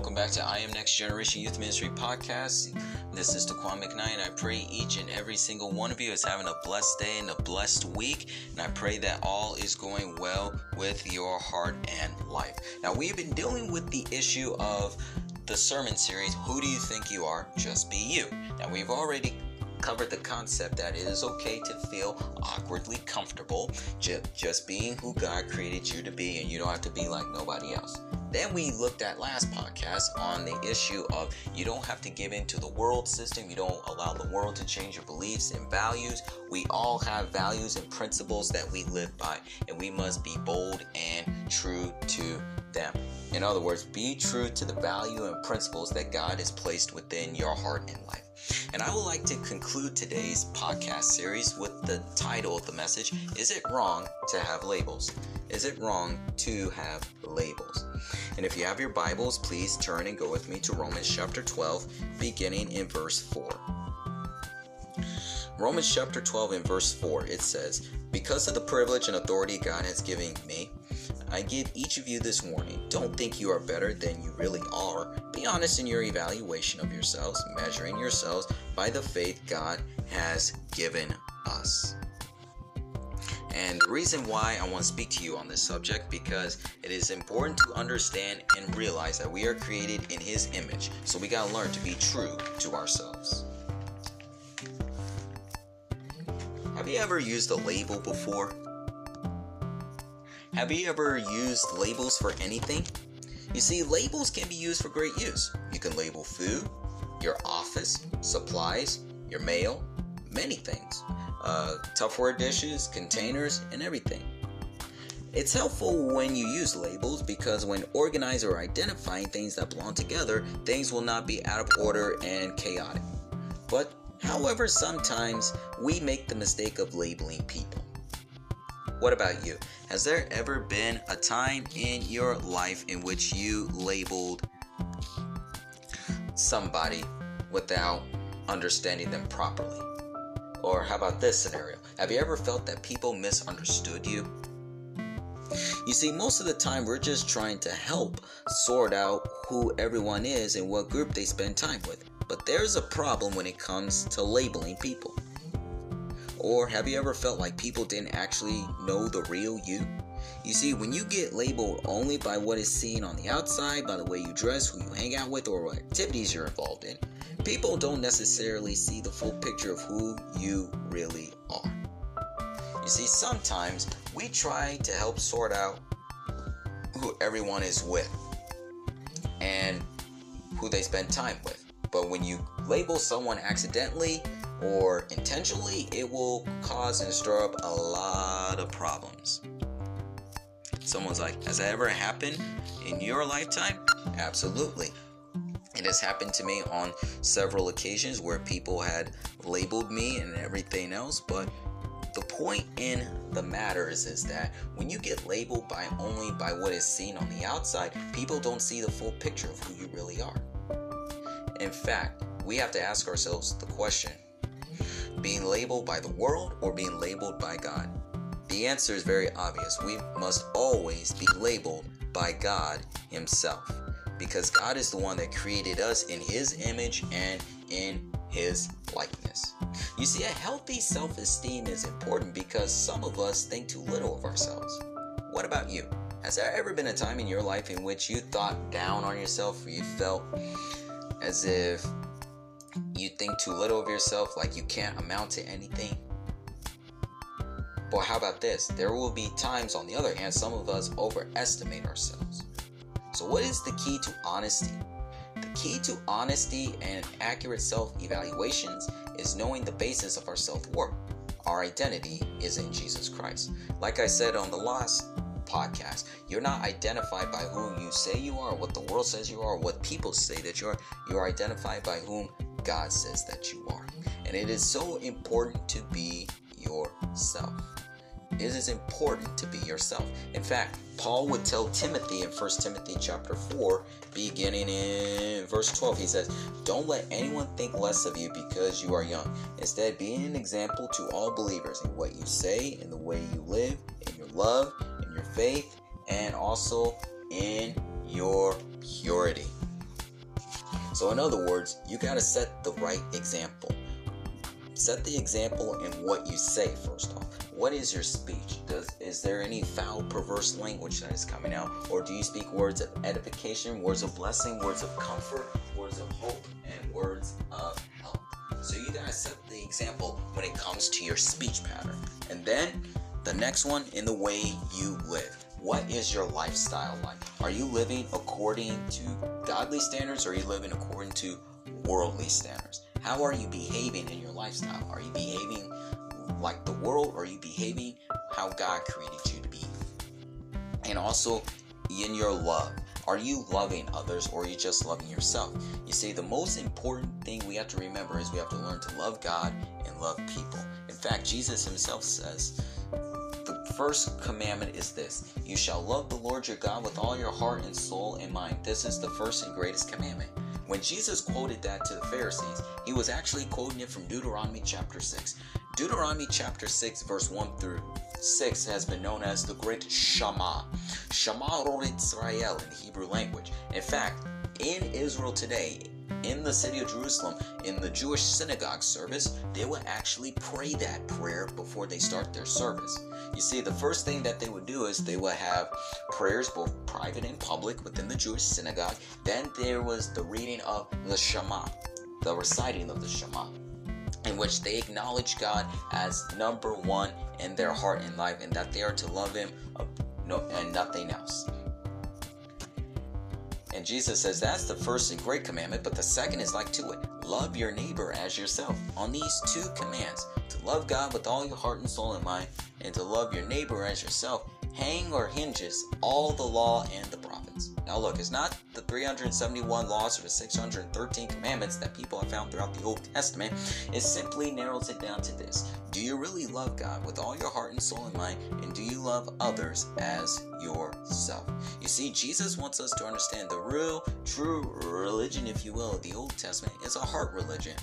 welcome back to I Am Next Generation Youth Ministry Podcast. This is Daqwon McKnight, and I pray each and every single one of you is having a blessed day and a blessed week. And I pray that all is going well with your heart and life. Now, we've been dealing with the issue of the sermon series, Who Do You Think You Are? Just Be You. Now, we've already covered the concept that it is okay to feel awkwardly comfortable just, just being who God created you to be, and you don't have to be like nobody else. Then we looked at last podcast on the issue of you don't have to give in to the world system. You don't allow the world to change your beliefs and values. We all have values and principles that we live by, and we must be bold and true to them. In other words, be true to the value and principles that God has placed within your heart and life. And I would like to conclude today's podcast series with the title of the message Is it wrong to have labels? Is it wrong to have labels? And if you have your Bibles, please turn and go with me to Romans chapter 12, beginning in verse 4. Romans chapter 12 and verse 4, it says, Because of the privilege and authority God has given me, I give each of you this warning. Don't think you are better than you really are. Be honest in your evaluation of yourselves, measuring yourselves by the faith God has given us. And the reason why I want to speak to you on this subject because it is important to understand and realize that we are created in his image. So we got to learn to be true to ourselves. Have you ever used a label before? Have you ever used labels for anything? You see, labels can be used for great use. You can label food, your office, supplies, your mail, many things. Uh, Tupperware dishes, containers, and everything. It's helpful when you use labels because when organizing or identifying things that belong together, things will not be out of order and chaotic. But, however, sometimes we make the mistake of labeling people. What about you? Has there ever been a time in your life in which you labeled somebody without understanding them properly? Or how about this scenario? Have you ever felt that people misunderstood you? You see, most of the time we're just trying to help sort out who everyone is and what group they spend time with. But there's a problem when it comes to labeling people. Or have you ever felt like people didn't actually know the real you? You see, when you get labeled only by what is seen on the outside, by the way you dress, who you hang out with, or what activities you're involved in, people don't necessarily see the full picture of who you really are. You see, sometimes we try to help sort out who everyone is with and who they spend time with. But when you label someone accidentally, or intentionally, it will cause and stir up a lot of problems. Someone's like, Has that ever happened in your lifetime? Absolutely. It has happened to me on several occasions where people had labeled me and everything else, but the point in the matter is, is that when you get labeled by only by what is seen on the outside, people don't see the full picture of who you really are. In fact, we have to ask ourselves the question being labeled by the world or being labeled by God? The answer is very obvious. We must always be labeled by God Himself because God is the one that created us in His image and in His likeness. You see, a healthy self esteem is important because some of us think too little of ourselves. What about you? Has there ever been a time in your life in which you thought down on yourself or you felt as if you think too little of yourself, like you can't amount to anything. But how about this? There will be times, on the other hand, some of us overestimate ourselves. So, what is the key to honesty? The key to honesty and accurate self evaluations is knowing the basis of our self worth. Our identity is in Jesus Christ. Like I said on the last podcast, you're not identified by whom you say you are, what the world says you are, what people say that you are. You are identified by whom God says that you are. And it is so important to be yourself. It is important to be yourself. In fact, Paul would tell Timothy in 1 Timothy chapter 4, beginning in verse 12, he says, Don't let anyone think less of you because you are young. Instead, be an example to all believers in what you say, in the way you live, in your love, in your faith, and also in your purity. So, in other words, you got to set the right example. Set the example in what you say, first off. What is your speech? Does is there any foul, perverse language that is coming out? Or do you speak words of edification, words of blessing, words of comfort, words of hope, and words of help? So you gotta set the example when it comes to your speech pattern. And then the next one in the way you live. What is your lifestyle like? Are you living according to godly standards or are you living according to worldly standards? How are you behaving in your lifestyle? Are you behaving like the world or are you behaving how God created you to be? And also in your love. Are you loving others or are you just loving yourself? You see, the most important thing we have to remember is we have to learn to love God and love people. In fact, Jesus himself says, the first commandment is this You shall love the Lord your God with all your heart and soul and mind. This is the first and greatest commandment. When Jesus quoted that to the Pharisees, he was actually quoting it from Deuteronomy chapter 6. Deuteronomy chapter 6, verse 1 through 6 has been known as the Great Shema. Shema Israel in the Hebrew language. In fact, in Israel today, in the city of Jerusalem, in the Jewish synagogue service, they would actually pray that prayer before they start their service. You see, the first thing that they would do is they would have prayers, both private and public, within the Jewish synagogue. Then there was the reading of the Shema, the reciting of the Shema, in which they acknowledge God as number one in their heart and life, and that they are to love Him uh, and nothing else. And Jesus says that's the first and great commandment, but the second is like to it love your neighbor as yourself. On these two commands, to love God with all your heart and soul and mind, and to love your neighbor as yourself, hang or hinges all the law and the prophets. Now, look, it's not the 371 laws or the 613 commandments that people have found throughout the Old Testament. It simply narrows it down to this Do you really love God with all your heart and soul and mind? And do you love others as yourself? You see, Jesus wants us to understand the real, true religion, if you will, of the Old Testament is a heart religion.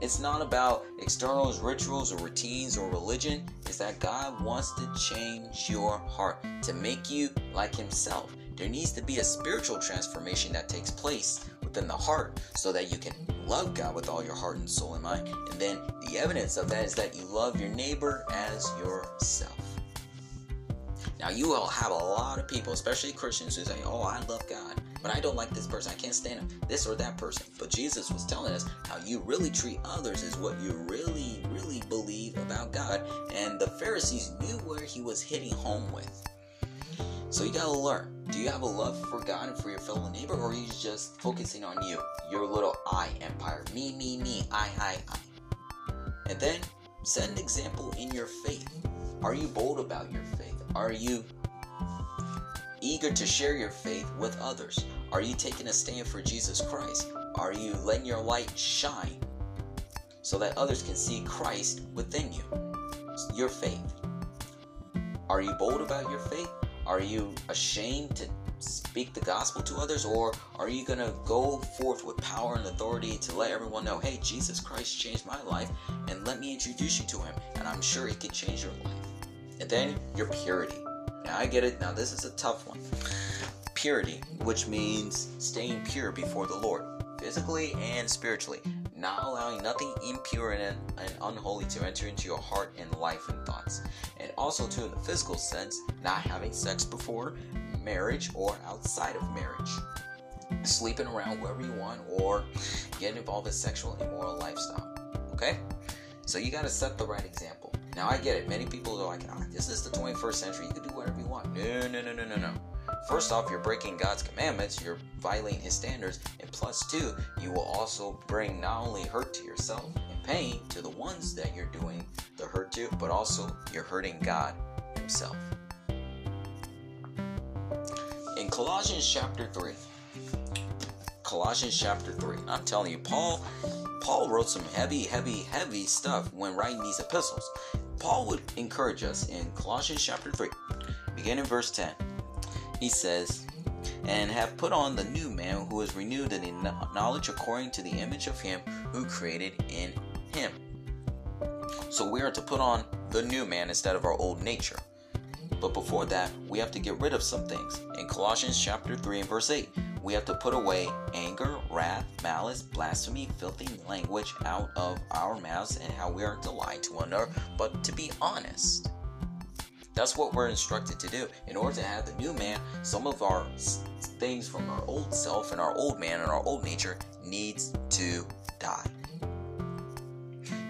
It's not about externals, rituals, or routines or religion. It's that God wants to change your heart to make you like Himself. There needs to be a spiritual transformation that takes place within the heart so that you can love God with all your heart and soul and mind. And then the evidence of that is that you love your neighbor as yourself. Now, you will have a lot of people, especially Christians, who say, Oh, I love God, but I don't like this person. I can't stand him, this or that person. But Jesus was telling us how you really treat others is what you really, really believe about God. And the Pharisees knew where he was hitting home with. So you gotta learn. Do you have a love for God and for your fellow neighbor, or are you just focusing on you, your little I empire? Me, me, me, I, I, I. And then set an example in your faith. Are you bold about your faith? Are you eager to share your faith with others? Are you taking a stand for Jesus Christ? Are you letting your light shine so that others can see Christ within you? Your faith. Are you bold about your faith? Are you ashamed to speak the gospel to others, or are you going to go forth with power and authority to let everyone know, hey, Jesus Christ changed my life, and let me introduce you to him, and I'm sure he can change your life? And then your purity. Now, I get it. Now, this is a tough one. Purity, which means staying pure before the Lord, physically and spiritually not allowing nothing impure and, and unholy to enter into your heart and life and thoughts. And also, too, in the physical sense, not having sex before marriage or outside of marriage. Sleeping around wherever you want or getting involved in sexual immoral lifestyle. Okay? So you got to set the right example. Now I get it. Many people are like, oh, "This is the 21st century. You can do whatever you want." No, no, no, no, no, no. First off, you're breaking God's commandments, you're violating His standards, and plus two, you will also bring not only hurt to yourself and pain to the ones that you're doing the hurt to, but also you're hurting God Himself. In Colossians chapter 3, Colossians chapter 3, I'm telling you, Paul Paul wrote some heavy, heavy, heavy stuff when writing these epistles. Paul would encourage us in Colossians chapter 3, beginning verse 10 he says, and have put on the new man who is renewed in knowledge according to the image of him who created in him. So we are to put on the new man instead of our old nature. But before that, we have to get rid of some things. In Colossians chapter 3 and verse 8, we have to put away anger, wrath, malice, blasphemy, filthy language out of our mouths, and how we aren't to lie to one another, but to be honest. That's what we're instructed to do. In order to have the new man, some of our things from our old self and our old man and our old nature needs to die.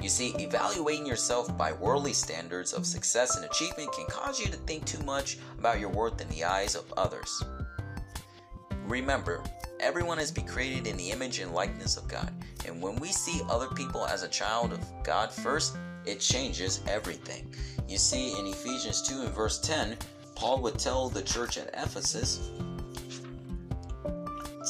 You see, evaluating yourself by worldly standards of success and achievement can cause you to think too much about your worth in the eyes of others. Remember, everyone has been created in the image and likeness of God, and when we see other people as a child of God first, it changes everything. You see, in Ephesians 2 and verse 10, Paul would tell the church at Ephesus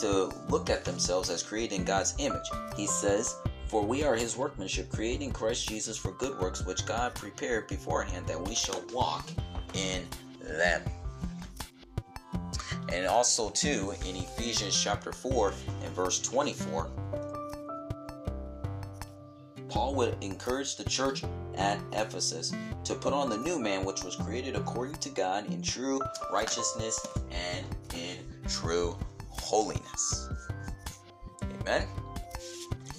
to look at themselves as created in God's image. He says, For we are his workmanship, created in Christ Jesus for good works, which God prepared beforehand that we shall walk in them. And also, too, in Ephesians chapter 4 and verse 24, Would encourage the church at Ephesus to put on the new man, which was created according to God in true righteousness and in true holiness. Amen.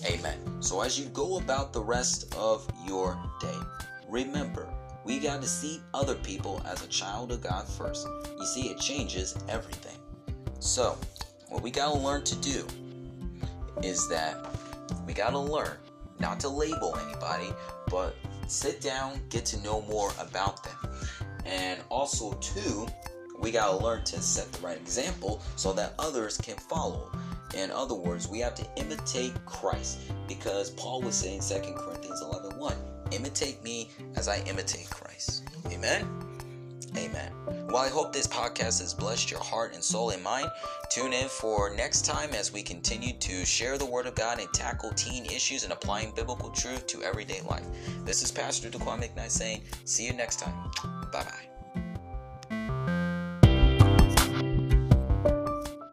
Amen. So, as you go about the rest of your day, remember we got to see other people as a child of God first. You see, it changes everything. So, what we got to learn to do is that we got to learn not to label anybody, but sit down, get to know more about them. And also, too, we got to learn to set the right example so that others can follow. In other words, we have to imitate Christ because Paul was saying 2 Corinthians 11 1 imitate me as I imitate Christ. Amen. Amen. Well, I hope this podcast has blessed your heart and soul and mind. Tune in for next time as we continue to share the Word of God and tackle teen issues and applying biblical truth to everyday life. This is Pastor Daqwon McKnight saying, see you next time. Bye bye.